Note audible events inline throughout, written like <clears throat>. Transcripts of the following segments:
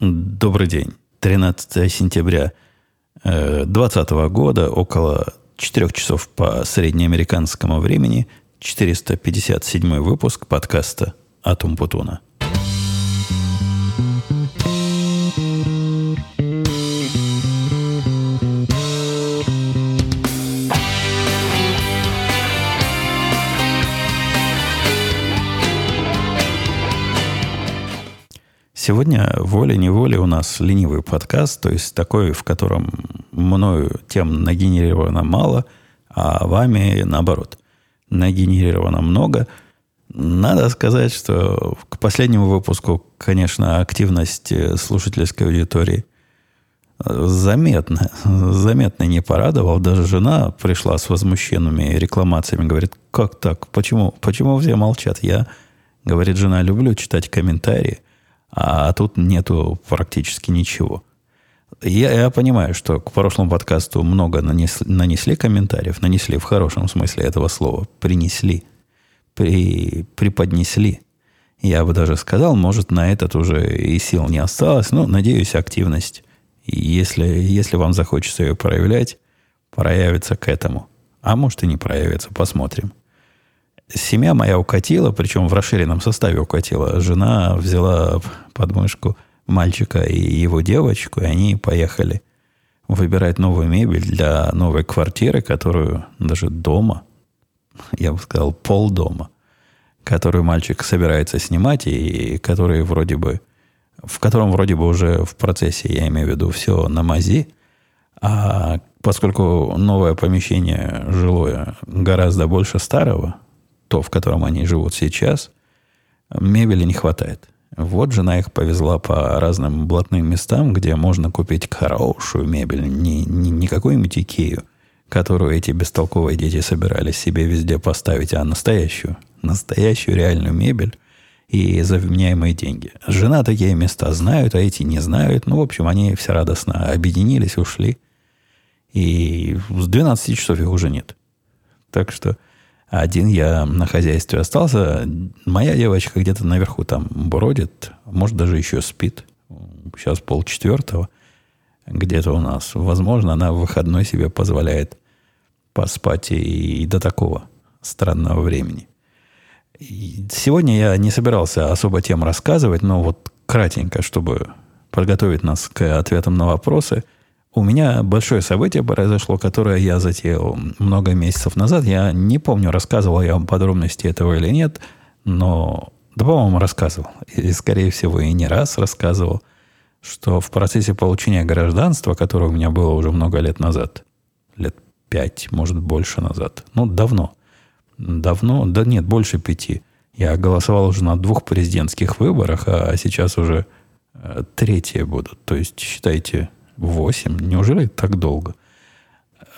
Добрый день. 13 сентября 2020 э, года, около 4 часов по среднеамериканскому времени, 457 выпуск подкаста «Атум Путуна». Сегодня волей-неволей у нас ленивый подкаст, то есть такой, в котором мною тем нагенерировано мало, а вами наоборот. Нагенерировано много. Надо сказать, что к последнему выпуску, конечно, активность слушательской аудитории заметно, заметно не порадовал. Даже жена пришла с возмущенными рекламациями, говорит, как так, почему, почему все молчат? Я, говорит жена, люблю читать комментарии, а тут нету практически ничего. Я, я понимаю, что к прошлому подкасту много нанесли, нанесли комментариев, нанесли в хорошем смысле этого слова, принесли, при, преподнесли. Я бы даже сказал, может, на этот уже и сил не осталось, но, надеюсь, активность, если, если вам захочется ее проявлять, проявится к этому. А может и не проявится, посмотрим семья моя укатила, причем в расширенном составе укатила. Жена взяла под мышку мальчика и его девочку, и они поехали выбирать новую мебель для новой квартиры, которую даже дома, я бы сказал, пол дома, которую мальчик собирается снимать, и который вроде бы, в котором вроде бы уже в процессе, я имею в виду, все на мази, а поскольку новое помещение жилое гораздо больше старого, то, в котором они живут сейчас, мебели не хватает. Вот жена их повезла по разным блатным местам, где можно купить хорошую мебель, не, не, не какую-нибудь Икею, которую эти бестолковые дети собирались себе везде поставить, а настоящую, настоящую реальную мебель и за вменяемые деньги. Жена такие места знают, а эти не знают. Ну, в общем, они все радостно объединились, ушли. И с 12 часов их уже нет. Так что один я на хозяйстве остался. Моя девочка где-то наверху там бродит. Может, даже еще спит. Сейчас полчетвертого. Где-то у нас. Возможно, она в выходной себе позволяет поспать и, и до такого странного времени. И сегодня я не собирался особо тем рассказывать, но вот кратенько, чтобы подготовить нас к ответам на вопросы – у меня большое событие произошло, которое я затеял много месяцев назад. Я не помню, рассказывал я вам подробности этого или нет, но, да, по-моему, рассказывал. И, скорее всего, и не раз рассказывал, что в процессе получения гражданства, которое у меня было уже много лет назад, лет пять, может, больше назад, ну, давно, давно, да нет, больше пяти, я голосовал уже на двух президентских выборах, а сейчас уже э, третьи будут. То есть, считайте, Восемь? Неужели так долго?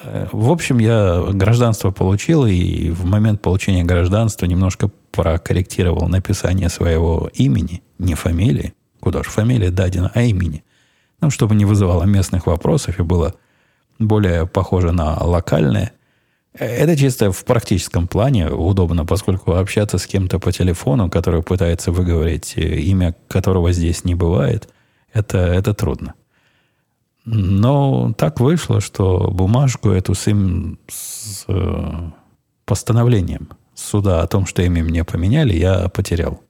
Э, в общем, я гражданство получил, и в момент получения гражданства немножко прокорректировал написание своего имени, не фамилии. Куда же фамилия дадена, а имени. Ну, чтобы не вызывало местных вопросов и было более похоже на локальное. Это чисто в практическом плане удобно, поскольку общаться с кем-то по телефону, который пытается выговорить э, имя, которого здесь не бывает, это, это трудно. Но так вышло, что бумажку эту с, им, с э, постановлением суда о том, что имя мне поменяли, я потерял.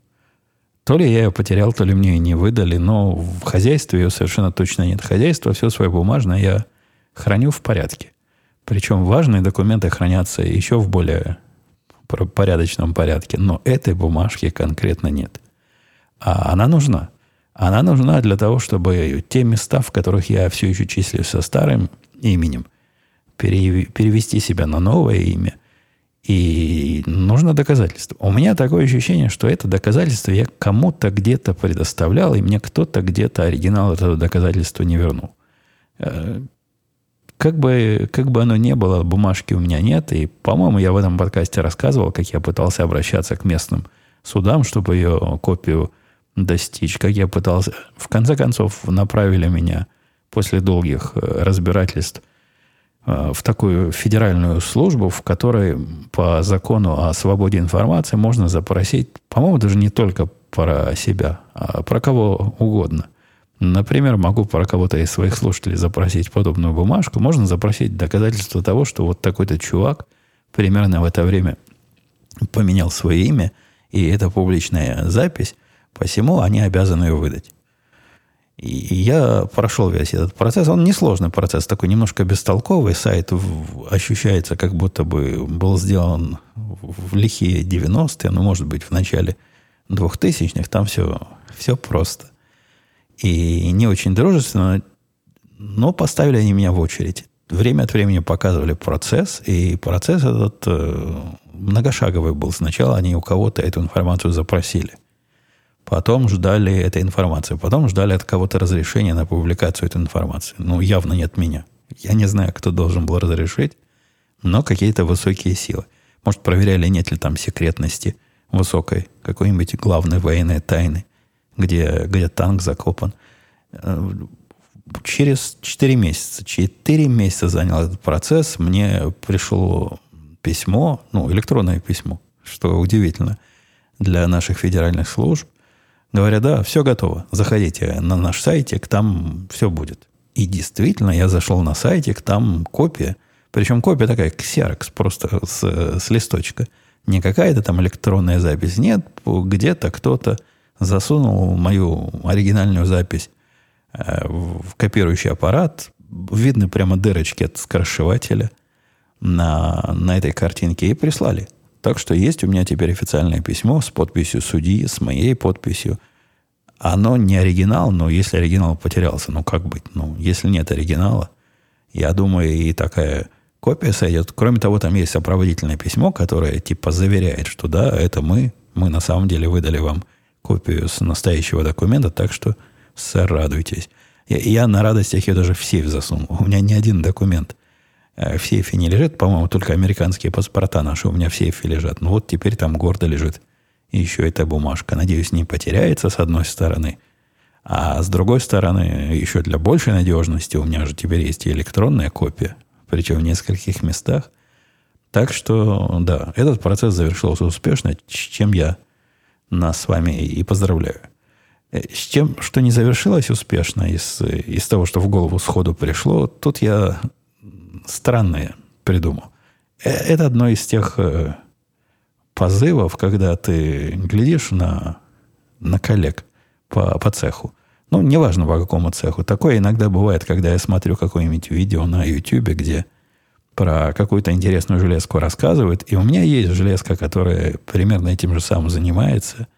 То ли я ее потерял, то ли мне ее не выдали, но в хозяйстве ее совершенно точно нет. Хозяйство все свое бумажное я храню в порядке. Причем важные документы хранятся еще в более порядочном порядке, но этой бумажки конкретно нет. А она нужна. Она нужна для того, чтобы те места, в которых я все еще числюсь со старым именем, перевести себя на новое имя. И нужно доказательство. У меня такое ощущение, что это доказательство я кому-то где-то предоставлял, и мне кто-то где-то оригинал этого доказательства не вернул. Э, как бы, как бы оно ни было, бумажки у меня нет. И, по-моему, я в этом подкасте рассказывал, как я пытался обращаться к местным судам, чтобы ее копию достичь, как я пытался. В конце концов, направили меня после долгих э, разбирательств э, в такую федеральную службу, в которой по закону о свободе информации можно запросить, по-моему, даже не только про себя, а про кого угодно. Например, могу про кого-то из своих слушателей запросить подобную бумажку. Можно запросить доказательство того, что вот такой-то чувак примерно в это время поменял свое имя, и это публичная запись, посему они обязаны ее выдать. И я прошел весь этот процесс. Он несложный процесс, такой немножко бестолковый. Сайт ощущается, как будто бы был сделан в лихие 90-е, ну, может быть, в начале 2000-х. Там все, все просто. И не очень дружественно, но поставили они меня в очередь. Время от времени показывали процесс, и процесс этот э, многошаговый был. Сначала они у кого-то эту информацию запросили. Потом ждали этой информации. Потом ждали от кого-то разрешения на публикацию этой информации. Ну, явно не от меня. Я не знаю, кто должен был разрешить, но какие-то высокие силы. Может, проверяли, нет ли там секретности высокой, какой-нибудь главной военной тайны, где, где танк закопан. Э, через 4 месяца, 4 месяца занял этот процесс, мне пришло письмо, ну, электронное письмо, что удивительно для наших федеральных служб. Говорят, да, все готово, заходите на наш сайтик, там все будет. И действительно, я зашел на сайтик, там копия, причем копия такая, ксерокс, просто с, с листочка. Не какая-то там электронная запись, нет, где-то кто-то засунул мою оригинальную запись э, в копирующий аппарат. Видны прямо дырочки от скоршевателя на, на этой картинке и прислали. Так что есть у меня теперь официальное письмо с подписью судьи, с моей подписью. Оно не оригинал, но если оригинал потерялся, ну как быть? Ну, если нет оригинала, я думаю, и такая копия сойдет. Кроме того, там есть сопроводительное письмо, которое типа заверяет, что да, это мы, мы на самом деле выдали вам копию с настоящего документа, так что, сэр, радуйтесь. Я, я на радостях ее даже в сейф засунул. У меня ни один документ в сейфе не лежит. По-моему, только американские паспорта наши у меня в сейфе лежат. Ну вот теперь там гордо лежит еще эта бумажка. Надеюсь, не потеряется с одной стороны. А с другой стороны, еще для большей надежности у меня же теперь есть и электронная копия, причем в нескольких местах. Так что, да, этот процесс завершился успешно, с чем я нас с вами и поздравляю. Э, с тем, что не завершилось успешно из, из того, что в голову сходу пришло, тут я странное придумал. Э, это одно из тех э, позывов, когда ты глядишь на, на коллег по, по цеху. Ну, неважно по какому цеху. Такое иногда бывает, когда я смотрю какое-нибудь видео на YouTube, где про какую-то интересную железку рассказывают, и у меня есть железка, которая примерно этим же самым занимается.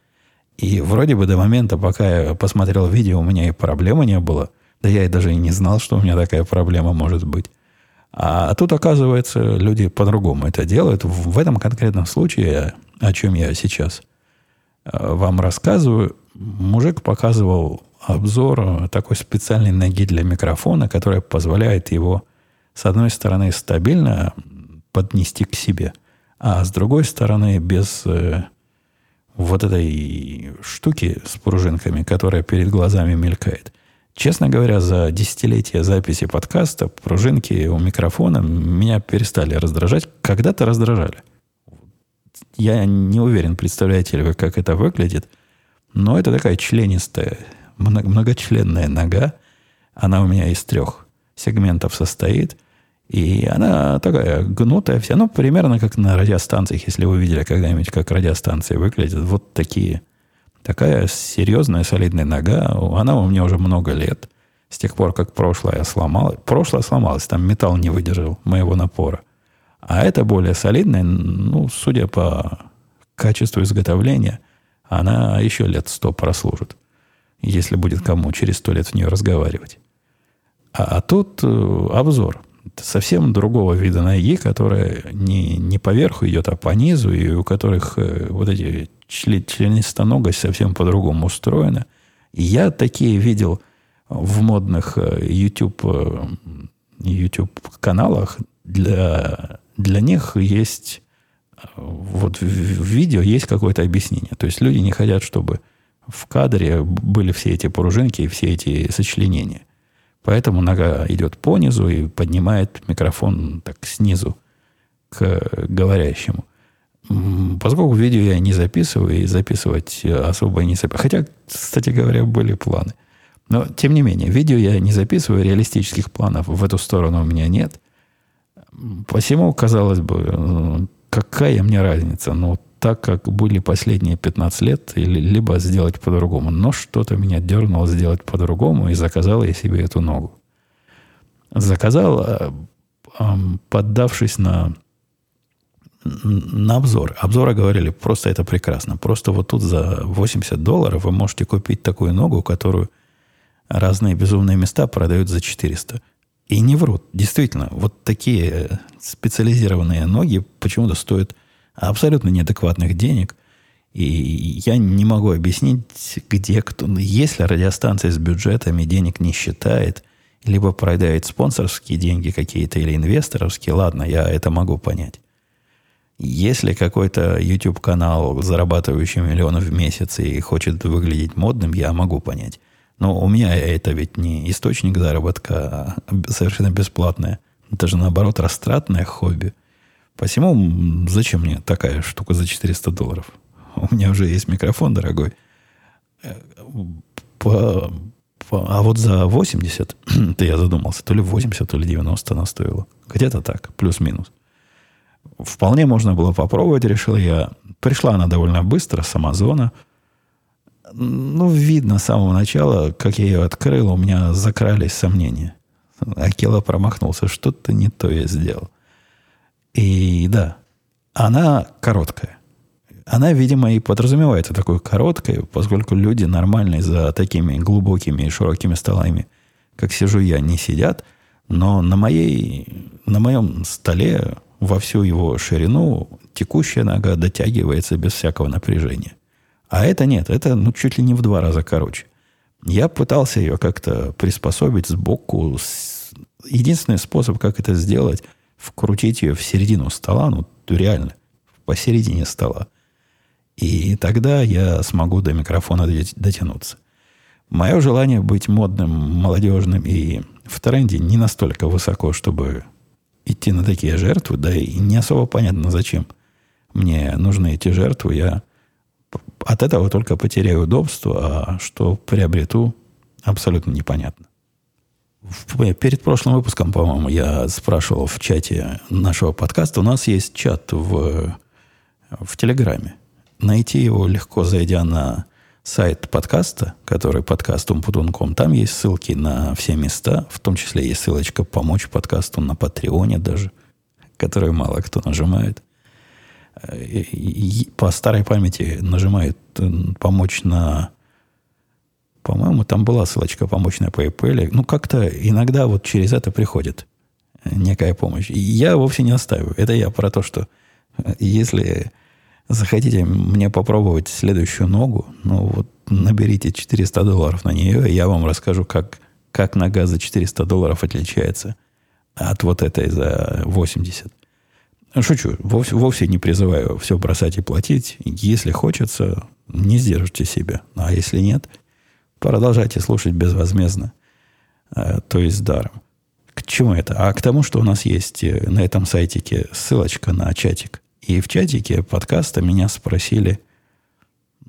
И вроде бы до момента, пока я посмотрел видео, у меня и проблемы не было. Да я и даже и не знал, что у меня такая проблема может быть. А тут, оказывается, люди по-другому это делают. В этом конкретном случае, о чем я сейчас э, вам рассказываю, мужик показывал обзор такой специальной ноги для микрофона, которая позволяет его с одной стороны, стабильно поднести к себе, а с другой стороны, без э, вот этой штуки с пружинками, которая перед глазами мелькает. Честно говоря, за десятилетия записи подкаста пружинки у микрофона меня перестали раздражать. Когда-то раздражали. Я не уверен, представляете ли вы, как это выглядит, но это такая членистая, многочленная нога. Она у меня из трех сегментов состоит. И она такая гнутая вся, ну, примерно как на радиостанциях, если вы видели когда-нибудь, как радиостанции выглядят. Вот такие. Такая серьезная, солидная нога. Она у меня уже много лет. С тех пор, как прошлое сломалось. Прошлое сломалось, там металл не выдержал моего напора. А это более солидная, ну, судя по качеству изготовления, она еще лет сто прослужит. Если будет кому через сто лет в нее разговаривать. А, а тут э, обзор – совсем другого вида ноги, которая не, не поверху идет, а по низу, и у которых э, вот эти член, членистоногость совсем по-другому устроена. И я такие видел в модных э, YouTube, э, YouTube каналах. Для, для них есть вот в, в видео есть какое-то объяснение. То есть люди не хотят, чтобы в кадре были все эти пружинки и все эти сочленения. Поэтому нога идет по низу и поднимает микрофон так снизу к говорящему. Поскольку видео я не записываю, и записывать особо не записываю. Хотя, кстати говоря, были планы. Но, тем не менее, видео я не записываю, реалистических планов в эту сторону у меня нет. Посему, казалось бы, э, какая мне разница? Ну, так, как были последние 15 лет, или, либо сделать по-другому. Но что-то меня дернуло сделать по-другому, и заказал я себе эту ногу. Заказал, э, поддавшись на, на обзор. Обзоры говорили, просто это прекрасно. Просто вот тут за 80 долларов вы можете купить такую ногу, которую разные безумные места продают за 400. И не врут. Действительно, вот такие специализированные ноги почему-то стоят абсолютно неадекватных денег. И я не могу объяснить, где кто... Если радиостанция с бюджетами денег не считает, либо продает спонсорские деньги какие-то или инвесторовские, ладно, я это могу понять. Если какой-то YouTube-канал, зарабатывающий миллионы в месяц и хочет выглядеть модным, я могу понять. Но у меня это ведь не источник заработка, а совершенно бесплатное. Это же, наоборот, растратное хобби. Посему зачем мне такая штука за 400 долларов? <laughs> У меня уже есть микрофон дорогой. По, по, а вот за 80, <clears throat> то я задумался, то ли 80, то ли 90 она стоила. Где-то так, плюс-минус. Вполне можно было попробовать, решил я. Пришла она довольно быстро с Амазона. Ну, видно с самого начала, как я ее открыл, у меня закрались сомнения. Акела промахнулся, что-то не то я сделал. И да, она короткая. Она, видимо, и подразумевается такой короткой, поскольку люди нормальные за такими глубокими и широкими столами, как сижу я, не сидят. Но на, моей, на моем столе во всю его ширину текущая нога дотягивается без всякого напряжения. А это нет, это ну, чуть ли не в два раза короче. Я пытался ее как-то приспособить сбоку. Единственный способ, как это сделать – вкрутить ее в середину стола, ну, реально, посередине стола. И тогда я смогу до микрофона дотянуться. Мое желание быть модным, молодежным и в тренде не настолько высоко, чтобы идти на такие жертвы, да и не особо понятно, зачем мне нужны эти жертвы. Я от этого только потеряю удобство, а что приобрету, абсолютно непонятно перед прошлым выпуском, по-моему, я спрашивал в чате нашего подкаста. У нас есть чат в, в Телеграме. Найти его легко, зайдя на сайт подкаста, который подкаст Умпутунком. Там есть ссылки на все места, в том числе есть ссылочка «Помочь подкасту» на Патреоне даже, которую мало кто нажимает. И по старой памяти нажимает «Помочь» на по-моему, там была ссылочка помочь на PayPal. Ну, как-то иногда вот через это приходит некая помощь. И я вовсе не оставлю. Это я про то, что э, если захотите мне попробовать следующую ногу, ну вот наберите 400 долларов на нее, и я вам расскажу, как, как нога за 400 долларов отличается от вот этой за 80. Шучу. Вовсе, вовсе не призываю все бросать и платить. Если хочется, не сдержите себя. А если нет – продолжайте слушать безвозмездно, э, то есть даром. К чему это? А к тому, что у нас есть э, на этом сайтике ссылочка на чатик. И в чатике подкаста меня спросили,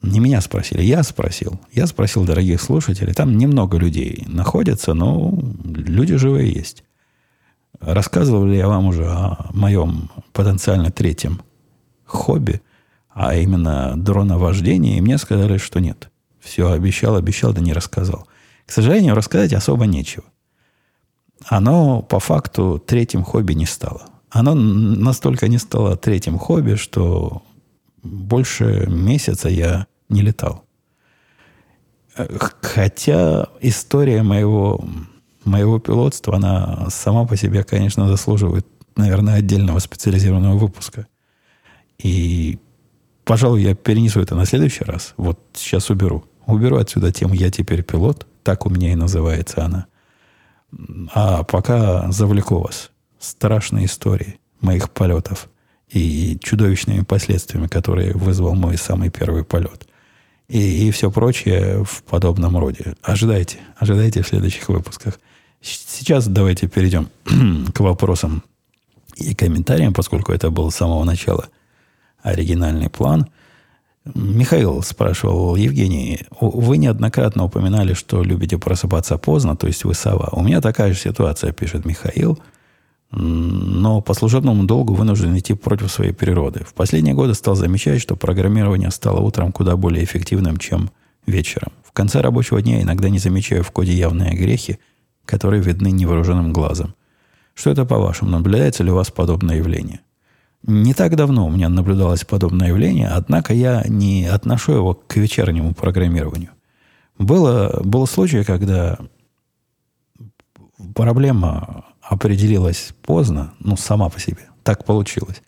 не меня спросили, я спросил. Я спросил дорогих слушателей. Там немного людей находятся, но люди живые есть. Рассказывал ли я вам уже о моем потенциально третьем хобби, а именно дроновождении, и мне сказали, что нет. Все обещал, обещал, да не рассказал. К сожалению, рассказать особо нечего. Оно по факту третьим хобби не стало. Оно настолько не стало третьим хобби, что больше месяца я не летал. Хотя история моего, моего пилотства, она сама по себе, конечно, заслуживает, наверное, отдельного специализированного выпуска. И, пожалуй, я перенесу это на следующий раз. Вот сейчас уберу. Уберу отсюда тему «Я теперь пилот». Так у меня и называется она. А пока завлеку вас страшной историей моих полетов и чудовищными последствиями, которые вызвал мой самый первый полет. И, и все прочее в подобном роде. Ожидайте, ожидайте в следующих выпусках. Сейчас давайте перейдем <clears throat> к вопросам и комментариям, поскольку это был с самого начала оригинальный план – Михаил спрашивал, Евгений, вы неоднократно упоминали, что любите просыпаться поздно, то есть вы сова. У меня такая же ситуация, пишет Михаил, но по служебному долгу вынужден идти против своей природы. В последние годы стал замечать, что программирование стало утром куда более эффективным, чем вечером. В конце рабочего дня иногда не замечаю в коде явные грехи, которые видны невооруженным глазом. Что это по-вашему? Наблюдается ли у вас подобное явление? Не так давно у меня наблюдалось подобное явление, однако я не отношу его к вечернему программированию. Было, был случай, когда проблема определилась поздно, ну, сама по себе. Так получилось.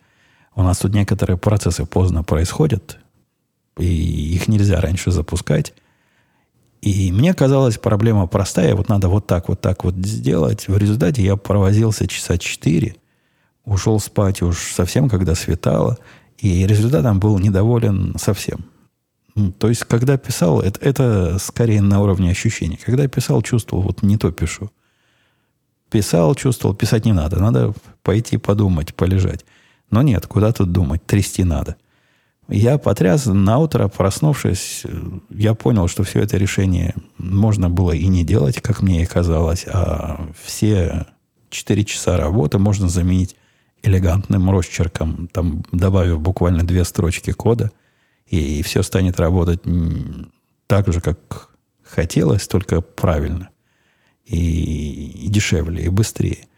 У нас тут некоторые процессы поздно происходят, и их нельзя раньше запускать. И мне казалось, проблема простая, вот надо вот так, вот так вот сделать. В результате я провозился часа четыре – ушел спать уж совсем, когда светало, и результатом был недоволен совсем. То есть, когда писал, это, это скорее на уровне ощущений. Когда писал, чувствовал, вот не то пишу. Писал, чувствовал, писать не надо. Надо пойти подумать, полежать. Но нет, куда тут думать, трясти надо. Я потряс на утро, проснувшись, я понял, что все это решение можно было и не делать, как мне и казалось, а все 4 часа работы можно заменить элегантным росчерком, там, добавив буквально две строчки кода, и, все станет работать так же, как хотелось, только правильно. И, и дешевле, и быстрее.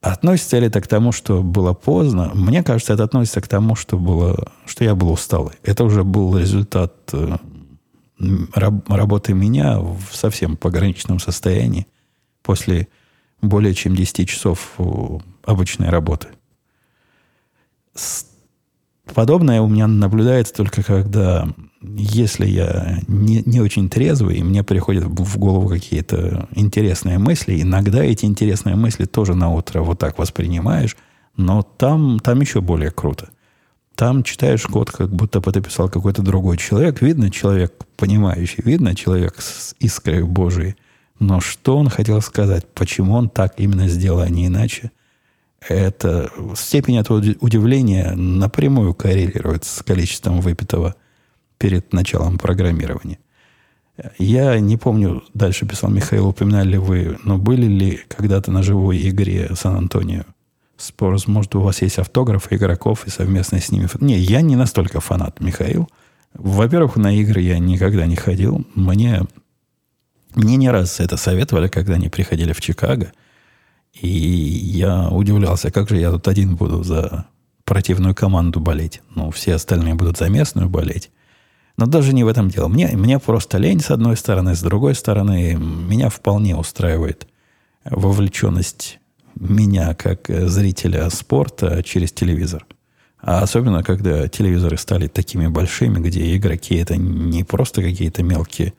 Относится ли это к тому, что было поздно? Мне кажется, это относится к тому, что, было, что я был усталый. Это уже был результат э, работы меня в совсем пограничном состоянии после более чем 10 часов э, обычной работы. Подобное у меня наблюдается только когда, если я не, не очень трезвый, и мне приходят в голову какие-то интересные мысли, иногда эти интересные мысли тоже на утро вот так воспринимаешь, но там, там еще более круто. Там читаешь код, как будто бы это писал какой-то другой человек. Видно человек понимающий, видно человек с искрой Божией. Но что он хотел сказать, почему он так именно сделал, а не иначе, это степень этого удивления напрямую коррелирует с количеством выпитого перед началом программирования. Я не помню, дальше писал Михаил, упоминали ли вы, но были ли когда-то на живой игре Сан-Антонио? Спор, может, у вас есть автографы игроков и совместно с ними... Не, я не настолько фанат, Михаил. Во-первых, на игры я никогда не ходил. Мне, мне не раз это советовали, когда они приходили в Чикаго – и я удивлялся, как же я тут один буду за противную команду болеть. Ну, все остальные будут за местную болеть. Но даже не в этом дело. Мне, мне просто лень, с одной стороны. С другой стороны, меня вполне устраивает вовлеченность меня, как зрителя спорта, через телевизор. А особенно, когда телевизоры стали такими большими, где игроки это не просто какие-то мелкие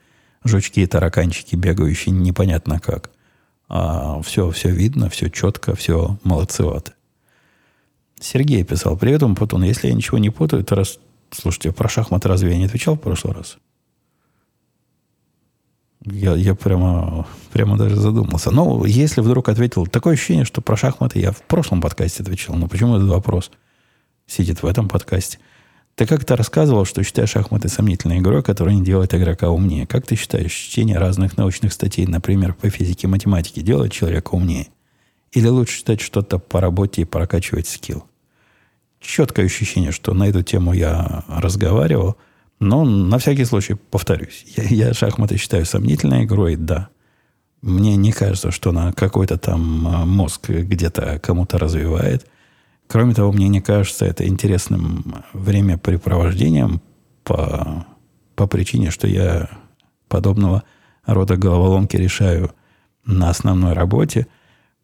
жучки и тараканчики, бегающие непонятно как – а все, все видно, все четко, все молодцевато. Сергей писал, привет, Умпутун, если я ничего не путаю, то раз... Слушайте, про шахматы разве я не отвечал в прошлый раз? Я, я прямо, прямо даже задумался. Но если вдруг ответил, такое ощущение, что про шахматы я в прошлом подкасте отвечал. Но почему этот вопрос сидит в этом подкасте? Ты как-то рассказывал, что считаешь шахматы сомнительной игрой, которая не делает игрока умнее. Как ты считаешь, чтение разных научных статей, например, по физике и математике, делает человека умнее? Или лучше читать что-то по работе и прокачивать скилл? Четкое ощущение, что на эту тему я разговаривал, но на всякий случай повторюсь. Я, я шахматы считаю сомнительной игрой, да. Мне не кажется, что на какой-то там а, мозг где-то кому-то развивает. Кроме того, мне не кажется это интересным времяпрепровождением по, по причине, что я подобного рода головоломки решаю на основной работе.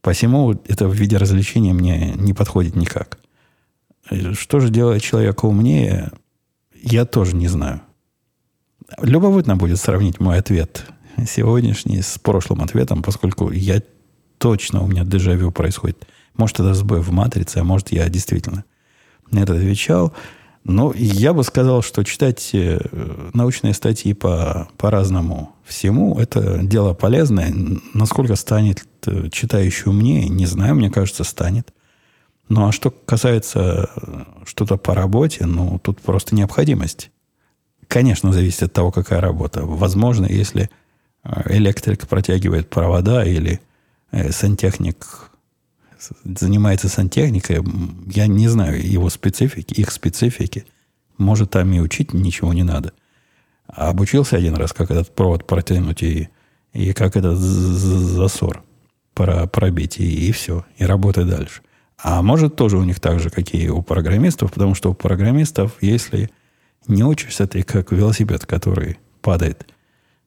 Посему это в виде развлечения мне не подходит никак. Что же делает человека умнее, я тоже не знаю. Любопытно будет сравнить мой ответ сегодняшний с прошлым ответом, поскольку я точно у меня дежавю происходит – может, это сбой в матрице, а может, я действительно на это отвечал. Но я бы сказал, что читать э, научные статьи по, по разному всему – это дело полезное. Насколько станет э, читающий умнее, не знаю, мне кажется, станет. Ну, а что касается э, что-то по работе, ну, тут просто необходимость Конечно, зависит от того, какая работа. Возможно, если электрик протягивает провода или сантехник занимается сантехникой, я не знаю его специфики, их специфики. Может, там и учить ничего не надо. А обучился один раз, как этот провод протянуть и, и как этот засор пробить, и, и все, и работай дальше. А может, тоже у них так же, как и у программистов, потому что у программистов, если не учишься, ты как велосипед, который падает,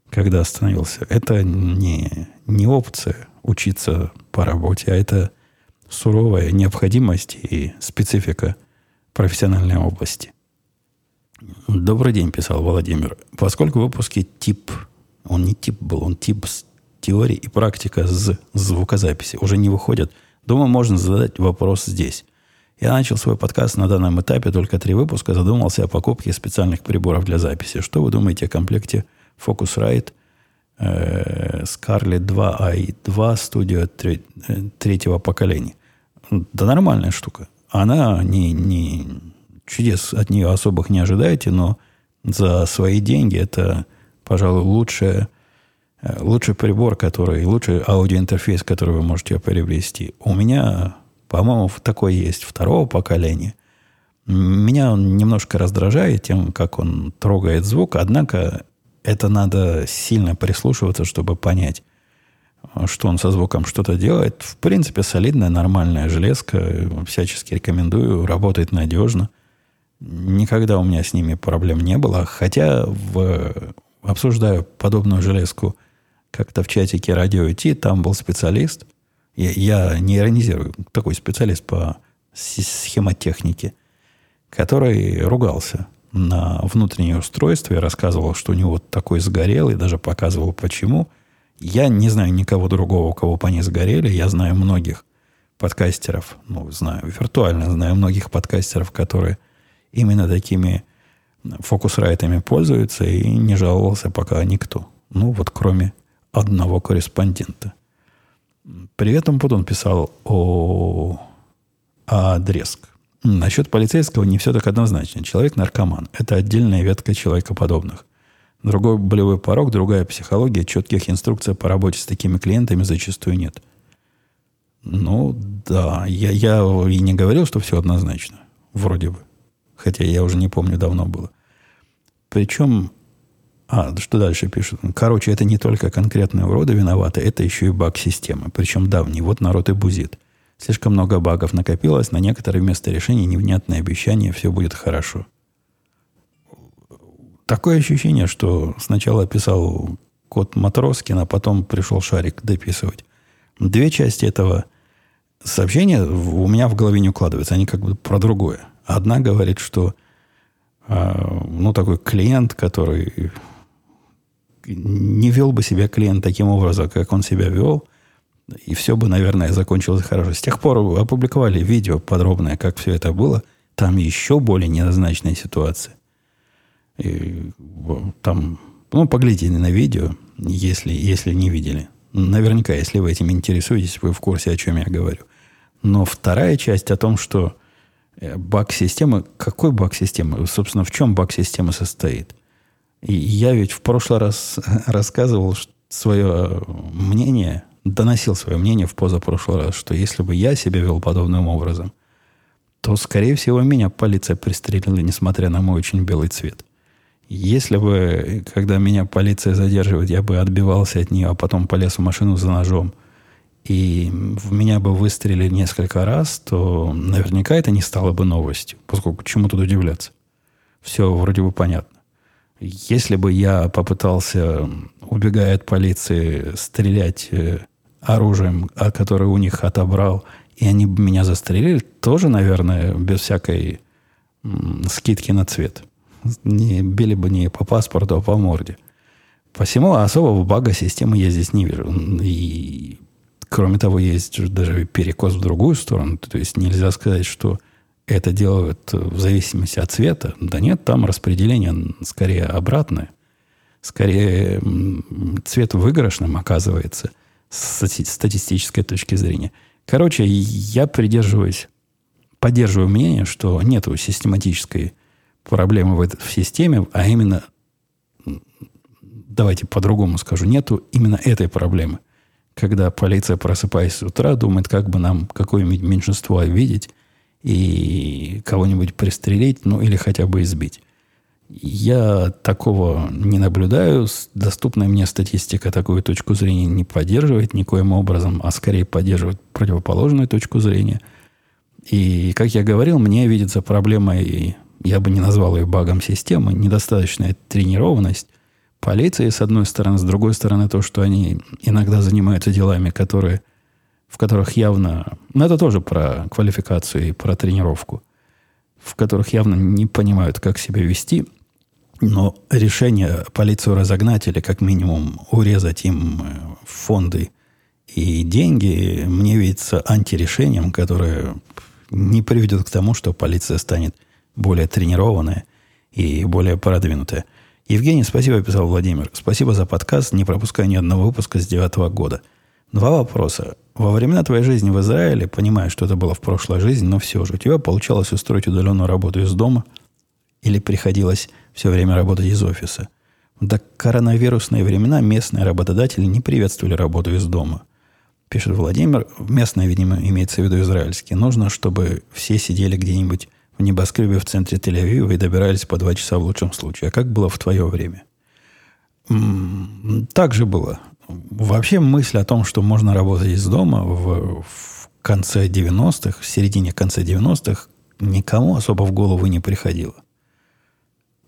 когда остановился. Это не, не опция учиться по работе, а это суровая необходимость и специфика профессиональной области. Добрый день, писал Владимир. Поскольку выпуски тип, он не тип был, он тип с теории и практика с звукозаписи уже не выходят, думаю, можно задать вопрос здесь. Я начал свой подкаст на данном этапе только три выпуска, задумался о покупке специальных приборов для записи. Что вы думаете о комплекте Focusrite э, Scarlett 2i2 Studio тре, э, третьего поколения? Да нормальная штука. Она не, не чудес от нее особых не ожидаете, но за свои деньги это, пожалуй, лучшая, э, лучший прибор, который, лучший аудиоинтерфейс, который вы можете приобрести. У меня по-моему, такой есть второго поколения. Меня он немножко раздражает тем, как он трогает звук, однако это надо сильно прислушиваться, чтобы понять, что он со звуком что-то делает. В принципе, солидная, нормальная железка. Всячески рекомендую. Работает надежно. Никогда у меня с ними проблем не было. Хотя в, обсуждаю подобную железку как-то в чатике радио IT, там был специалист – я, я не иронизирую. Такой специалист по схемотехнике, который ругался на внутреннее устройство и рассказывал, что у него такой сгорел, и даже показывал, почему. Я не знаю никого другого, у кого по ней сгорели. Я знаю многих подкастеров, ну, знаю, виртуально знаю многих подкастеров, которые именно такими фокус-райтами пользуются, и не жаловался пока никто. Ну, вот кроме одного корреспондента. Привет, Умпутун писал о, о Дреск. Насчет полицейского не все так однозначно. Человек наркоман. Это отдельная ветка человекоподобных. Другой болевой порог, другая психология, четких инструкций по работе с такими клиентами зачастую нет. Ну, да. Я, я и не говорил, что все однозначно. Вроде бы. Хотя я уже не помню, давно было. Причем а, что дальше пишут? Короче, это не только конкретные уроды виноваты, это еще и баг системы. Причем давний. Вот народ и бузит. Слишком много багов накопилось, на некоторые вместо решения невнятные обещания, все будет хорошо. Такое ощущение, что сначала писал код Матроскин, а потом пришел Шарик дописывать. Две части этого сообщения у меня в голове не укладываются. Они как бы про другое. Одна говорит, что э, ну, такой клиент, который не вел бы себя клиент таким образом, как он себя вел, и все бы, наверное, закончилось хорошо. С тех пор опубликовали видео подробное, как все это было. Там еще более неоднозначная ситуация. И там, ну, поглядите на видео, если, если не видели. Наверняка, если вы этим интересуетесь, вы в курсе, о чем я говорю. Но вторая часть о том, что э, баг системы... Какой баг системы? Собственно, в чем баг системы состоит? И я ведь в прошлый раз <laughs> рассказывал свое мнение, доносил свое мнение в позапрошлый раз, что если бы я себя вел подобным образом, то, скорее всего, меня полиция пристрелила, несмотря на мой очень белый цвет. Если бы, когда меня полиция задерживает, я бы отбивался от нее, а потом полез в машину за ножом, и в меня бы выстрелили несколько раз, то наверняка это не стало бы новостью, поскольку чему тут удивляться. Все вроде бы понятно. Если бы я попытался, убегая от полиции, стрелять э, оружием, которое у них отобрал, и они бы меня застрелили, тоже, наверное, без всякой скидки на цвет. Не били бы не по паспорту, а по морде. Посему особого бага системы я здесь не вижу. И, кроме того, есть даже перекос в другую сторону. То есть нельзя сказать, что это делают в зависимости от цвета. Да нет, там распределение скорее обратное. Скорее цвет выигрышным оказывается с статистической точки зрения. Короче, я придерживаюсь, поддерживаю мнение, что нет систематической проблемы в, этой, в системе, а именно давайте по-другому скажу, нету именно этой проблемы. Когда полиция, просыпаясь с утра, думает, как бы нам какое-нибудь меньшинство обидеть и кого-нибудь пристрелить, ну или хотя бы избить. Я такого не наблюдаю. Доступная мне статистика такую точку зрения не поддерживает никоим образом, а скорее поддерживает противоположную точку зрения. И, как я говорил, мне видится проблема, и я бы не назвал ее багом системы, недостаточная тренированность. Полиции, с одной стороны, с другой стороны, то, что они иногда занимаются делами, которые, в которых явно... Ну, это тоже про квалификацию и про тренировку, в которых явно не понимают, как себя вести – но решение полицию разогнать или как минимум урезать им э, фонды и деньги мне видится антирешением, которое не приведет к тому, что полиция станет более тренированная и более продвинутая. Евгений, спасибо, писал Владимир. Спасибо за подкаст. Не пропускаю ни одного выпуска с девятого года. Два вопроса. Во времена твоей жизни в Израиле, понимаю, что это было в прошлой жизни, но все же, у тебя получалось устроить удаленную работу из дома или приходилось все время работать из офиса. В коронавирусные времена местные работодатели не приветствовали работу из дома. Пишет Владимир, местные, видимо, имеется в виду израильские. Нужно, чтобы все сидели где-нибудь небоскребе в центре Тель-Авива и добирались по два часа в лучшем случае. А как было в твое время? Так же было. Вообще мысль о том, что можно работать из дома в, в конце 90-х, в середине конце 90-х, никому особо в голову не приходило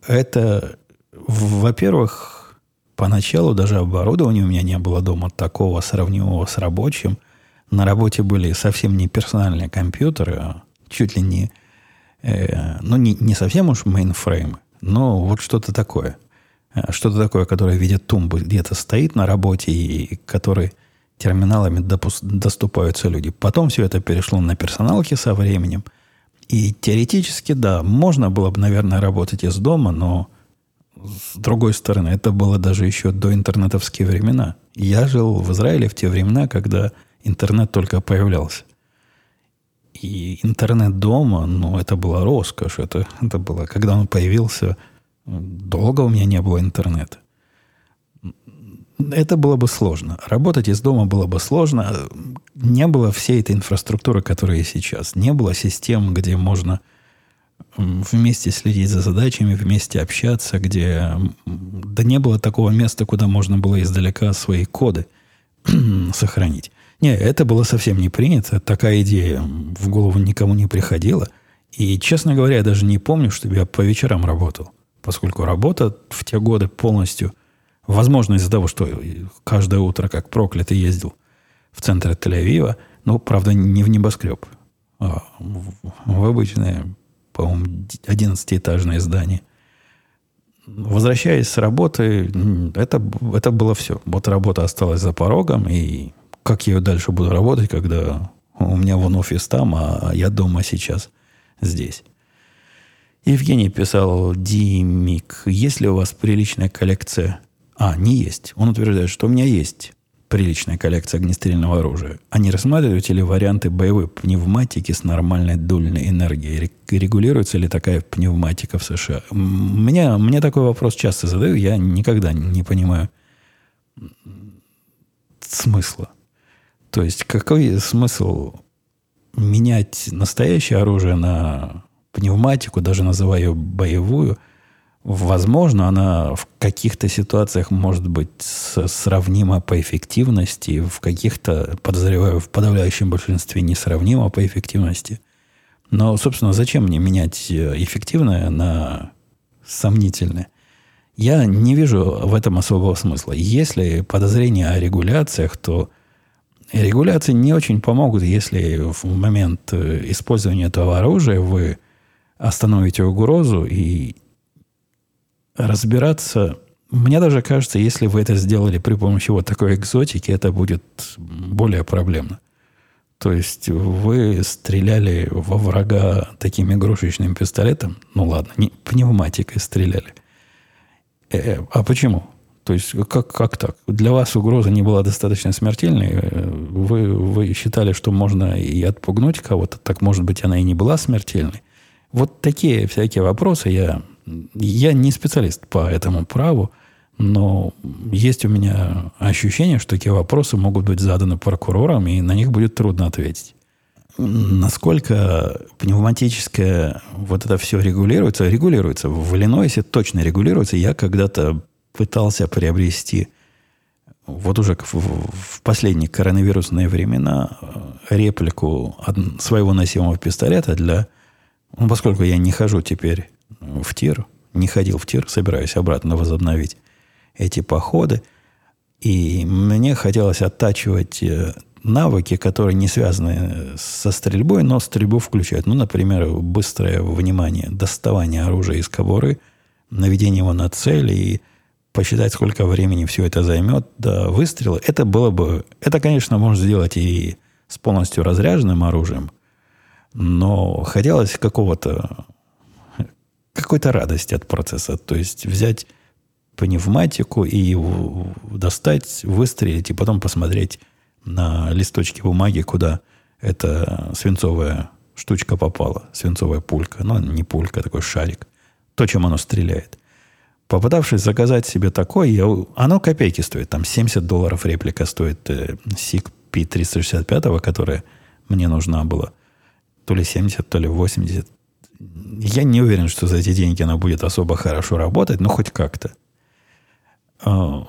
это, во-первых, поначалу даже оборудования у меня не было дома такого сравнимого с рабочим. На работе были совсем не персональные компьютеры, а чуть ли не, э, ну, не, не совсем уж мейнфреймы, но вот что-то такое. Э, что-то такое, которое в виде тумбы где-то стоит на работе и который терминалами допус- доступаются люди. Потом все это перешло на персоналки со временем – и теоретически, да, можно было бы, наверное, работать из дома, но с другой стороны, это было даже еще до интернетовские времена. Я жил в Израиле в те времена, когда интернет только появлялся. И интернет дома, ну, это была роскошь. Это, это было, когда он появился, долго у меня не было интернета это было бы сложно. Работать из дома было бы сложно. Не было всей этой инфраструктуры, которая есть сейчас. Не было систем, где можно вместе следить за задачами, вместе общаться, где... Да не было такого места, куда можно было издалека свои коды <clears throat> сохранить. Не, это было совсем не принято. Такая идея в голову никому не приходила. И, честно говоря, я даже не помню, чтобы я по вечерам работал. Поскольку работа в те годы полностью – Возможно, из-за того, что каждое утро, как проклятый, ездил в центр Тель-Авива, но, правда, не в небоскреб, а в обычное, по-моему, 11-этажное здание. Возвращаясь с работы, это, это было все. Вот работа осталась за порогом, и как я дальше буду работать, когда у меня вон офис там, а я дома сейчас здесь. Евгений писал, Димик, есть ли у вас приличная коллекция а, не есть. Он утверждает, что у меня есть приличная коллекция огнестрельного оружия. А не рассматриваете ли варианты боевой пневматики с нормальной дульной энергией? Регулируется ли такая пневматика в США? Мне, мне такой вопрос часто задаю, я никогда не понимаю смысла. То есть, какой смысл менять настоящее оружие на пневматику, даже называя ее боевую – Возможно, она в каких-то ситуациях может быть сравнима по эффективности, в каких-то, подозреваю, в подавляющем большинстве несравнима по эффективности. Но, собственно, зачем мне менять э, эффективное на сомнительное? Я не вижу в этом особого смысла. Если подозрения о регуляциях, то регуляции не очень помогут, если в момент э, использования этого оружия вы остановите угрозу и разбираться... Мне даже кажется, если вы это сделали при помощи вот такой экзотики, это будет более проблемно. То есть вы стреляли во врага таким игрушечным пистолетом, ну ладно, не, пневматикой стреляли. Э, а почему? То есть как, как так? Для вас угроза не была достаточно смертельной? Э, вы, вы считали, что можно и отпугнуть кого-то? Так, может быть, она и не была смертельной? Вот такие всякие вопросы я я не специалист по этому праву. Но есть у меня ощущение, что такие вопросы могут быть заданы прокурорам, и на них будет трудно ответить. Насколько пневматическое вот это все регулируется? Регулируется. В Иллинойсе точно регулируется. Я когда-то пытался приобрести вот уже в, в последние коронавирусные времена э, реплику своего носимого пистолета для... Ну, поскольку я не хожу теперь в тир, не ходил в тир, собираюсь обратно возобновить эти походы, и мне хотелось оттачивать э, навыки, которые не связаны со стрельбой, но стрельбу включают. Ну, например, быстрое внимание, доставание оружия из кобуры, наведение его на цель и посчитать, сколько времени все это займет до выстрела. Это было бы... Это, конечно, можно сделать и с полностью разряженным оружием, но хотелось какого-то какой-то радости от процесса. То есть взять пневматику и достать, выстрелить, и потом посмотреть на листочке бумаги, куда эта свинцовая штучка попала, свинцовая пулька. Ну, не пулька, а такой шарик. То, чем оно стреляет. Попытавшись заказать себе такое, я, оно копейки стоит. Там 70 долларов реплика стоит э, SIG P365, которая мне нужна была. То ли 70, то ли 80. Я не уверен, что за эти деньги она будет особо хорошо работать, но хоть как-то. А,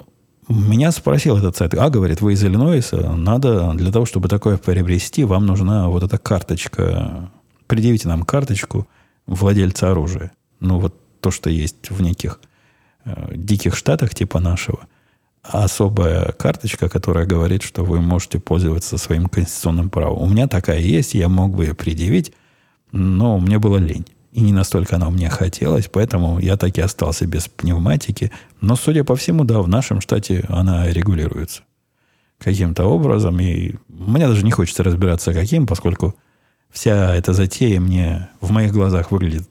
меня спросил этот сайт, а, говорит, вы из Иллинойса, надо для того, чтобы такое приобрести, вам нужна вот эта карточка, предъявите нам карточку владельца оружия. Ну, вот то, что есть в неких э, диких штатах типа нашего. Особая карточка, которая говорит, что вы можете пользоваться своим конституционным правом. У меня такая есть, я мог бы ее предъявить, но мне было лень. И не настолько она мне хотелось, поэтому я так и остался без пневматики. Но, судя по всему, да, в нашем штате она регулируется каким-то образом. И мне даже не хочется разбираться, каким, поскольку вся эта затея мне в моих глазах выглядит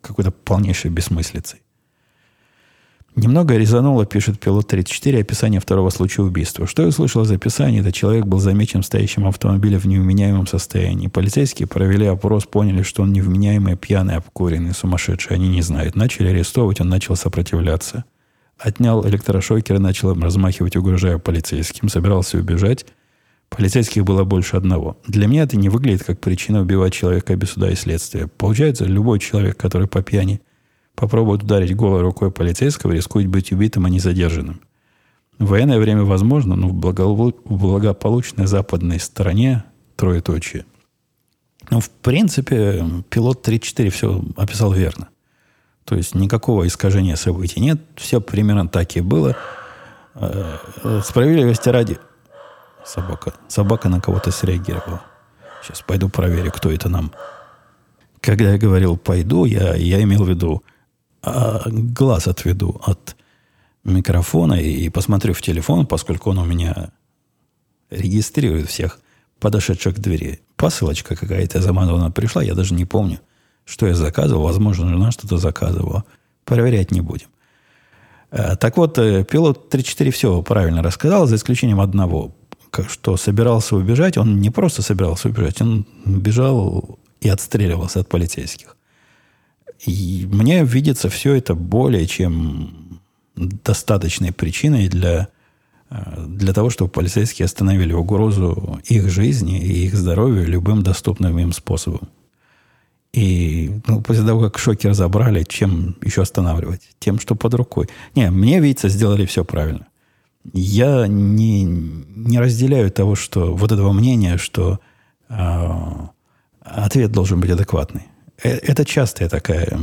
какой-то полнейшей бессмыслицей. Немного резануло, пишет пилот 34, описание второго случая убийства. Что я услышал из описания, этот человек был замечен в стоящем автомобиле в невменяемом состоянии. Полицейские провели опрос, поняли, что он невменяемый, пьяный, обкуренный, сумасшедший. Они не знают. Начали арестовывать, он начал сопротивляться. Отнял электрошокер и начал размахивать, угрожая полицейским. Собирался убежать. Полицейских было больше одного. Для меня это не выглядит как причина убивать человека без суда и следствия. Получается, любой человек, который по пьяни – попробует ударить голой рукой полицейского, рискует быть убитым, а не задержанным. В военное время возможно, но в, благополучной западной стороне троеточие. Ну, в принципе, пилот 3.4 все описал верно. То есть никакого искажения событий нет. Все примерно так и было. Э, справедливости ради... Собака. Собака на кого-то среагировала. Сейчас пойду проверю, кто это нам. Когда я говорил «пойду», я, я имел в виду а глаз отведу от микрофона и посмотрю в телефон, поскольку он у меня регистрирует всех подошедших к двери. Посылочка какая-то заманованная пришла, я даже не помню, что я заказывал. Возможно, жена что-то заказывала. Проверять не будем. Э, так вот, э, пилот 3.4 все правильно рассказал, за исключением одного, что собирался убежать. Он не просто собирался убежать, он бежал и отстреливался от полицейских. И мне видится все это более чем достаточной причиной для, э, для того, чтобы полицейские остановили угрозу их жизни и их здоровью любым доступным им способом. И ну, после того, как шокер забрали, чем еще останавливать? Тем, что под рукой. Не, мне видится, сделали все правильно. Я не, не разделяю того, что вот этого мнения, что э, ответ должен быть адекватный. Э, это частая такая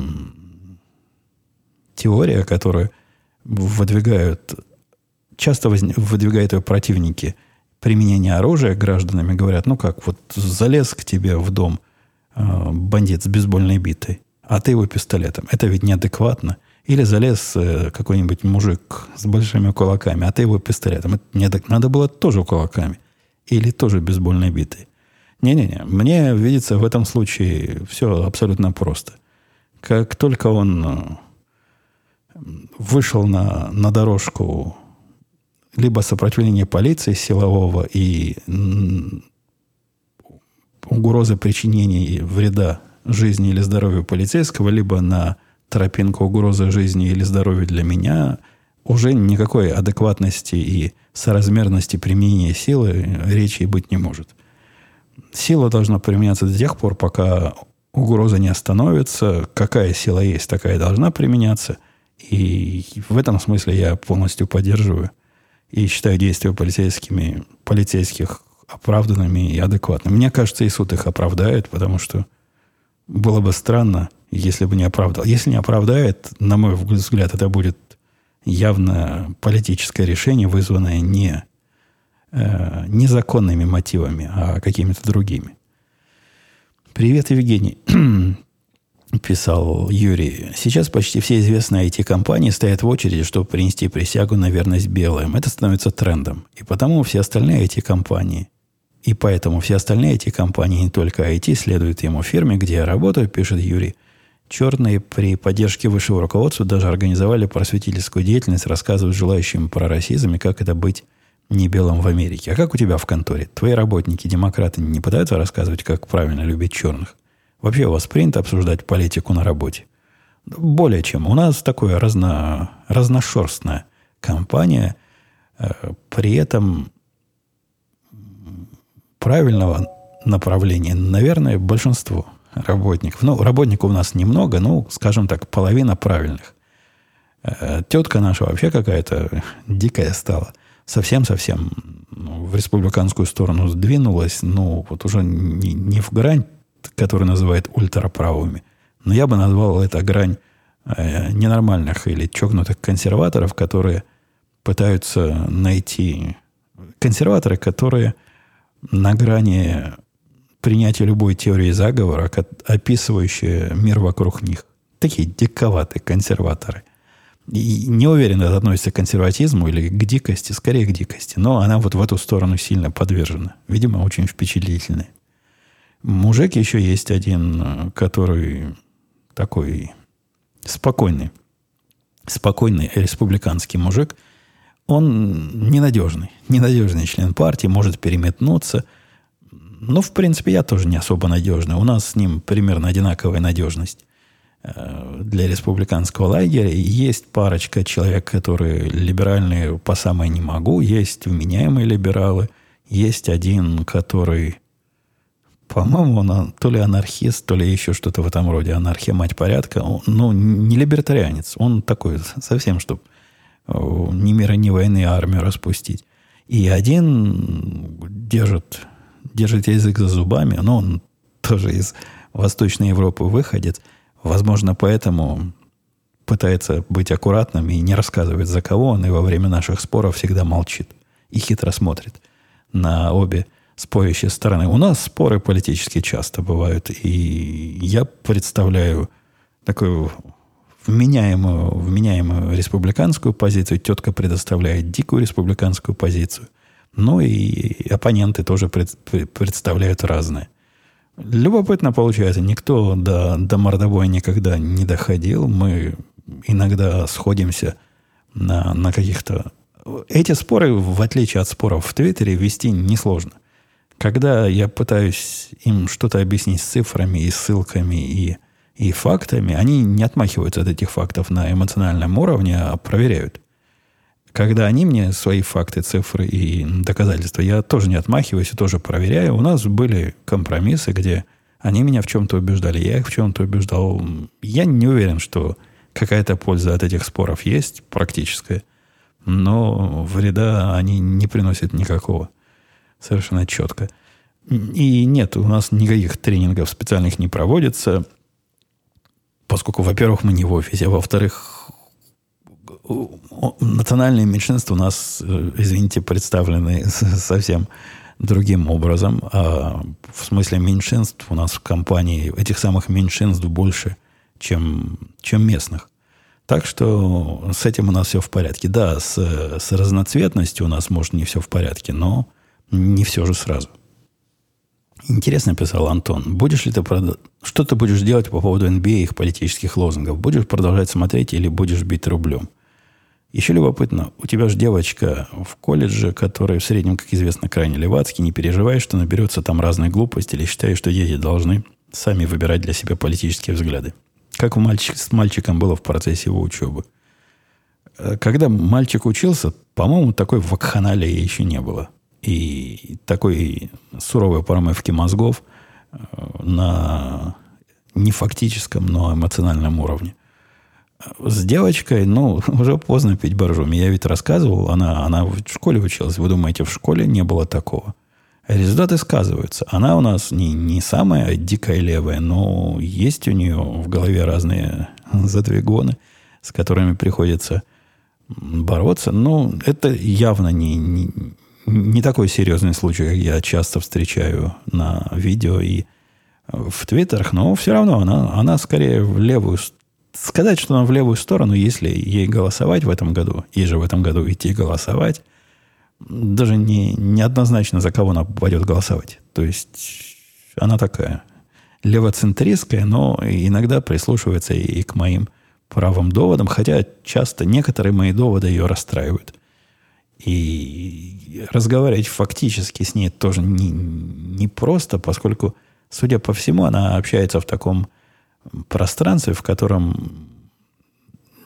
теория, которую выдвигают, часто выдвигают ее противники применения оружия гражданами. Говорят, ну как, вот залез к тебе в дом э, бандит с бейсбольной битой, а ты его пистолетом. Это ведь неадекватно. Или залез э, какой-нибудь мужик с большими кулаками, а ты его пистолетом. Это не надо было тоже кулаками. Или тоже бейсбольной битой. Не-не-не, мне видится в этом случае все абсолютно просто. Как только он э, вышел на, на дорожку либо сопротивления полиции силового и угрозы причинения вреда жизни или здоровью полицейского, либо на тропинку угрозы жизни или здоровью для меня, уже никакой адекватности и соразмерности применения силы речи быть не может. Сила должна применяться до тех пор, пока угроза не остановится. Какая сила есть, такая должна применяться. И в этом смысле я полностью поддерживаю и считаю действия полицейскими, полицейских оправданными и адекватными. Мне кажется, и суд их оправдает, потому что было бы странно, если бы не оправдал. Если не оправдает, на мой взгляд, это будет явно политическое решение, вызванное не э, незаконными мотивами, а какими-то другими. Привет, Евгений. <clears throat> Писал Юрий. Сейчас почти все известные IT-компании стоят в очереди, чтобы принести присягу на верность белым. Это становится трендом. И потому все остальные IT-компании, и поэтому все остальные IT-компании, не только IT, следуют ему фирме, где я работаю, пишет Юрий – Черные при поддержке высшего руководства даже организовали просветительскую деятельность, рассказывают желающим про расизм и как это быть не белым в Америке. А как у тебя в конторе? Твои работники, демократы, не пытаются рассказывать, как правильно любить черных? Вообще у вас принято обсуждать политику на работе? Более чем. У нас такое разно, разношерстная компания. Э, при этом правильного направления, наверное, большинство – работников. Ну, работников у нас немного, ну, скажем так, половина правильных. Э, тетка наша вообще какая-то дикая стала. Совсем-совсем в республиканскую сторону сдвинулась, ну, вот уже не, не в грань, которую называют ультраправыми, но я бы назвал это грань э, ненормальных или чокнутых консерваторов, которые пытаются найти... Консерваторы, которые на грани принятие любой теории заговора, описывающей мир вокруг них. Такие диковатые консерваторы. И не уверен, это относится к консерватизму или к дикости, скорее к дикости. Но она вот в эту сторону сильно подвержена. Видимо, очень впечатлительная. Мужик еще есть один, который такой спокойный. Спокойный республиканский мужик. Он ненадежный. Ненадежный член партии, может переметнуться – ну, в принципе, я тоже не особо надежный. У нас с ним примерно одинаковая надежность для республиканского лагеря. Есть парочка человек, которые либеральные по самой не могу. Есть вменяемые либералы. Есть один, который, по-моему, он то ли анархист, то ли еще что-то в этом роде. Анархия, мать порядка. Ну, не либертарианец. Он такой совсем, чтобы э, ни мира, ни войны армию распустить. И один держит держит язык за зубами, но он тоже из Восточной Европы выходит. Возможно, поэтому пытается быть аккуратным и не рассказывает, за кого он, и во время наших споров всегда молчит и хитро смотрит на обе спорящие стороны. У нас споры политические часто бывают, и я представляю такую вменяемую, вменяемую республиканскую позицию, тетка предоставляет дикую республиканскую позицию. Ну и оппоненты тоже пред, представляют разные. Любопытно получается. Никто до, до мордобоя никогда не доходил. Мы иногда сходимся на, на каких-то... Эти споры, в отличие от споров в Твиттере, вести несложно. Когда я пытаюсь им что-то объяснить с цифрами и ссылками и, и фактами, они не отмахиваются от этих фактов на эмоциональном уровне, а проверяют когда они мне свои факты, цифры и доказательства, я тоже не отмахиваюсь и тоже проверяю. У нас были компромиссы, где они меня в чем-то убеждали, я их в чем-то убеждал. Я не уверен, что какая-то польза от этих споров есть практическая, но вреда они не приносят никакого. Совершенно четко. И нет, у нас никаких тренингов специальных не проводится, поскольку, во-первых, мы не в офисе, а во-вторых, национальные меньшинства у нас, э, извините, представлены <laughs> совсем другим образом. А в смысле меньшинств у нас в компании этих самых меньшинств больше, чем, чем местных. Так что с этим у нас все в порядке. Да, с, с разноцветностью у нас, может, не все в порядке, но не все же сразу. Интересно писал Антон. Будешь ли ты прод... Что ты будешь делать по поводу NBA и их политических лозунгов? Будешь продолжать смотреть или будешь бить рублем? Еще любопытно, у тебя же девочка в колледже, которая в среднем, как известно, крайне левацкий, не переживай, что наберется там разной глупости или считаешь, что дети должны сами выбирать для себя политические взгляды. Как у мальчик, с мальчиком было в процессе его учебы. когда мальчик учился, по-моему, такой вакханалии еще не было. И такой суровой промывки мозгов э, на не фактическом, но эмоциональном уровне. С девочкой, ну, <laughs> уже поздно пить боржоми. Я ведь рассказывал, она, она в школе училась. Вы думаете, в школе не было такого? Результаты сказываются. Она у нас не, не самая дикая левая, но есть у нее в голове разные <laughs> задвигоны, с которыми приходится бороться. Но это явно не, не, не такой серьезный случай, как я часто встречаю на видео и в твиттерах, но все равно она, она скорее в левую сказать, что она в левую сторону, если ей голосовать в этом году, ей же в этом году идти голосовать, даже не, не однозначно, за кого она пойдет голосовать. То есть она такая левоцентристская, но иногда прислушивается и к моим правым доводам, хотя часто некоторые мои доводы ее расстраивают. И разговаривать фактически с ней тоже не, не просто, поскольку, судя по всему, она общается в таком пространстве, в котором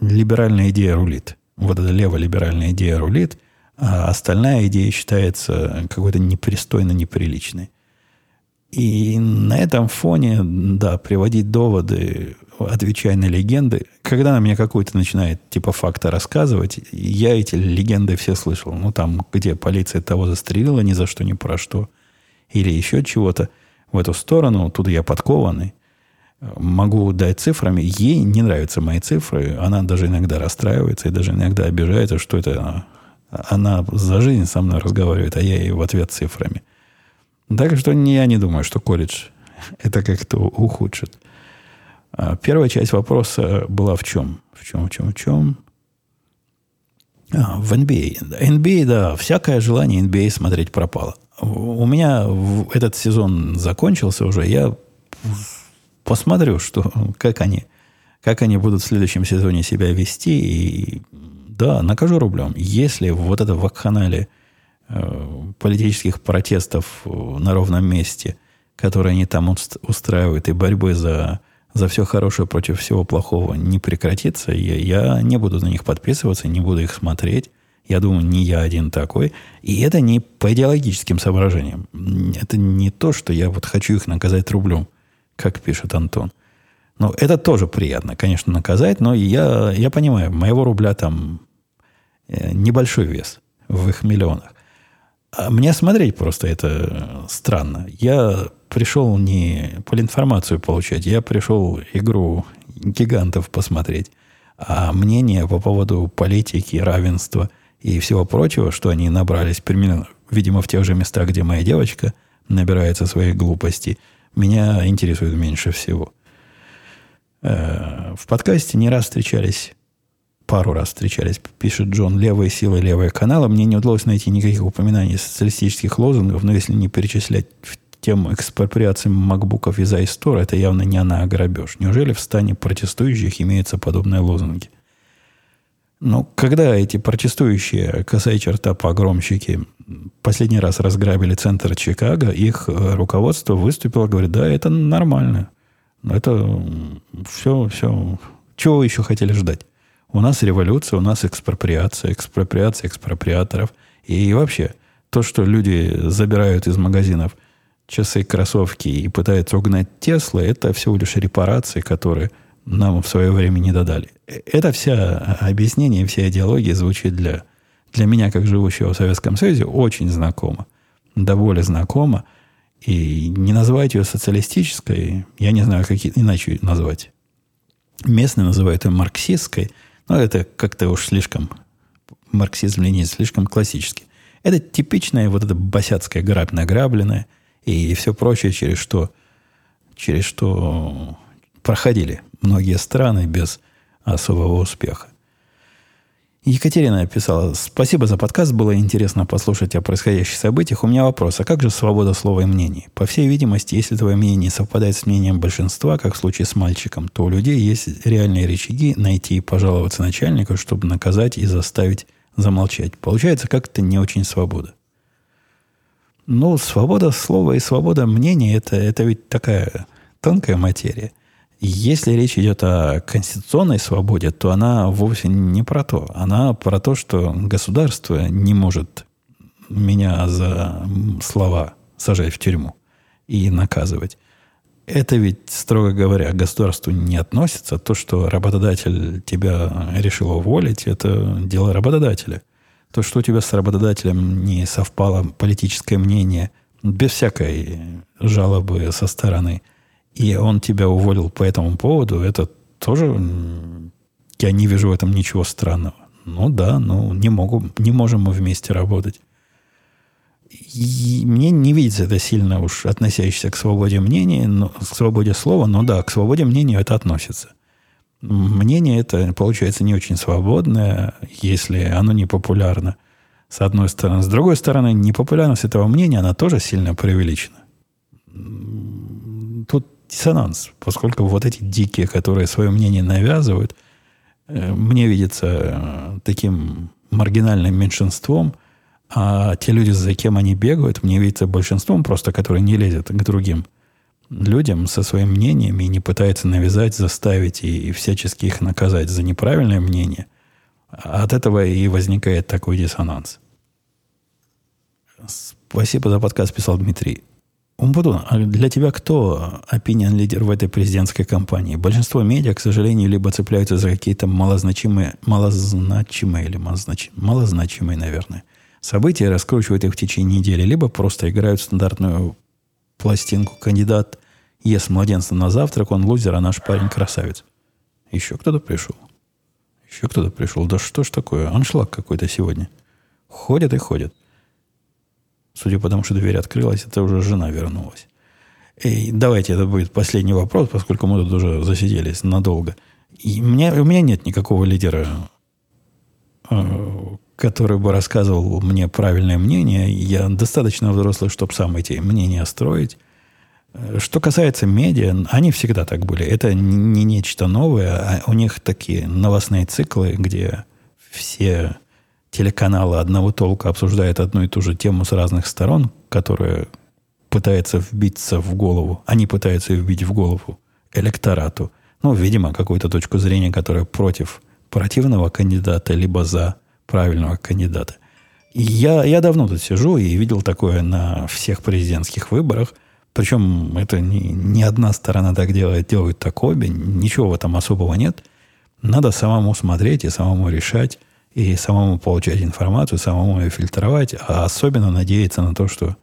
либеральная идея рулит. Вот эта леволиберальная идея рулит, а остальная идея считается какой-то непристойно неприличной. И на этом фоне, да, приводить доводы, отвечая на легенды, когда она мне какую-то начинает типа факта рассказывать, я эти легенды все слышал. Ну, там, где полиция того застрелила ни за что, ни про что, или еще чего-то в эту сторону, тут я подкованный могу дать цифрами. Ей не нравятся мои цифры. Она даже иногда расстраивается и даже иногда обижается, что это она за жизнь со мной разговаривает, а я ей в ответ цифрами. Так что я не думаю, что колледж <laughs> это как-то ухудшит. А первая часть вопроса была в чем? В чем, в чем, в чем? А, в NBA. NBA, да, всякое желание NBA смотреть пропало. У меня этот сезон закончился уже. Я посмотрю, что, как, они, как они будут в следующем сезоне себя вести. И да, накажу рублем. Если вот это вакханалия э, политических протестов на ровном месте, которые они там устраивают, и борьбы за, за все хорошее против всего плохого не прекратится, я, я не буду на них подписываться, не буду их смотреть. Я думаю, не я один такой. И это не по идеологическим соображениям. Это не то, что я вот хочу их наказать рублем как пишет Антон. Ну, это тоже приятно, конечно, наказать, но я, я понимаю, моего рубля там э, небольшой вес в их миллионах. А мне смотреть просто это странно. Я пришел не полинформацию получать, я пришел игру гигантов посмотреть. А мнение по поводу политики, равенства и всего прочего, что они набрались примерно, видимо, в тех же местах, где моя девочка набирается своих глупостей – меня интересует меньше всего. Э, в подкасте не раз встречались, пару раз встречались, пишет Джон, левые силы, левые каналы. Мне не удалось найти никаких упоминаний социалистических лозунгов, но если не перечислять в тему экспроприации макбуков из iStore, это явно не она, а грабеж. Неужели в стане протестующих имеются подобные лозунги? Ну, когда эти протестующие косая черта погромщики последний раз разграбили центр Чикаго, их э, руководство выступило, говорит, да, это нормально. Это все, все. Чего вы еще хотели ждать? У нас революция, у нас экспроприация, экспроприация экспроприаторов. И вообще, то, что люди забирают из магазинов часы, кроссовки и пытаются угнать Теслы, это всего лишь репарации, которые нам в свое время не додали. Это вся объяснение, вся идеология звучит для для меня, как живущего в Советском Союзе, очень знакомо. До боли знакомо. И не назвать ее социалистической, я не знаю, как иначе назвать. Местные называют ее марксистской, но это как-то уж слишком марксизм ленизм слишком классический. Это типичная вот эта босяцкая грабь награбленная и все прочее, через что, через что проходили многие страны без особого успеха. Екатерина писала, спасибо за подкаст, было интересно послушать о происходящих событиях. У меня вопрос, а как же свобода слова и мнений? По всей видимости, если твое мнение совпадает с мнением большинства, как в случае с мальчиком, то у людей есть реальные рычаги найти и пожаловаться начальнику, чтобы наказать и заставить замолчать. Получается, как-то не очень свобода. Ну, свобода слова и свобода мнения это, это ведь такая тонкая материя. Если речь идет о конституционной свободе, то она вовсе не про то. Она про то, что государство не может меня за слова сажать в тюрьму и наказывать. Это ведь, строго говоря, к государству не относится. То, что работодатель тебя решил уволить, это дело работодателя. То, что у тебя с работодателем не совпало политическое мнение, без всякой жалобы со стороны – и он тебя уволил по этому поводу, это тоже я не вижу в этом ничего странного. Ну да, ну не, могу, не можем мы вместе работать. И мне не видится это сильно уж относящееся к свободе мнения, но, к свободе слова, но да, к свободе мнения это относится. Мнение это, получается, не очень свободное, если оно не популярно, с одной стороны. С другой стороны, непопулярность этого мнения, она тоже сильно преувеличена. Диссонанс, поскольку вот эти дикие, которые свое мнение навязывают, э, мне видится э, таким маргинальным меньшинством, а те люди, за кем они бегают, мне видится большинством просто, которые не лезет к другим людям со своим мнением и не пытается навязать, заставить и, и всячески их наказать за неправильное мнение. От этого и возникает такой диссонанс. Спасибо за подкаст, писал Дмитрий. Умбудун, а для тебя кто opinion лидер в этой президентской кампании? Большинство медиа, к сожалению, либо цепляются за какие-то малозначимые, малозначимые или малозначимые, малозначимые, наверное, события, раскручивают их в течение недели, либо просто играют стандартную пластинку «Кандидат ест младенца на завтрак, он лузер, а наш парень красавец». Еще кто-то пришел. Еще кто-то пришел. Да что ж такое? Аншлаг какой-то сегодня. Ходят и ходят. Судя по тому, что дверь открылась, это уже жена вернулась. И давайте, это будет последний вопрос, поскольку мы тут уже засиделись надолго. И меня, у меня нет никакого лидера, э, который бы рассказывал мне правильное мнение. Я достаточно взрослый, чтобы сам эти мнения строить. Что касается медиа, они всегда так были. Это не нечто новое, а у них такие новостные циклы, где все телеканалы одного толка обсуждают одну и ту же тему с разных сторон, которая пытается вбиться в голову, они пытаются вбить в голову электорату, ну, видимо, какую-то точку зрения, которая против противного кандидата, либо за правильного кандидата. И я, я давно тут сижу и видел такое на всех президентских выборах. Причем это не, не одна сторона так делает, делают так обе. Ничего в этом особого нет. Надо самому смотреть и самому решать, и самому получать информацию, самому ее фильтровать, а особенно надеяться на то, что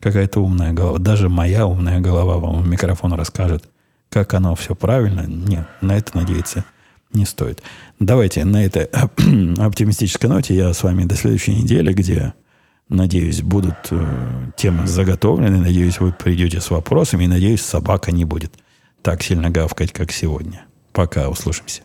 какая-то умная голова, даже моя умная голова вам в микрофон расскажет, как оно все правильно. Нет, на это надеяться не стоит. Давайте на этой <clears throat> оптимистической ноте я с вами до следующей недели, где, надеюсь, будут э, темы заготовлены, надеюсь, вы придете с вопросами, и, надеюсь, собака не будет так сильно гавкать, как сегодня. Пока, услышимся.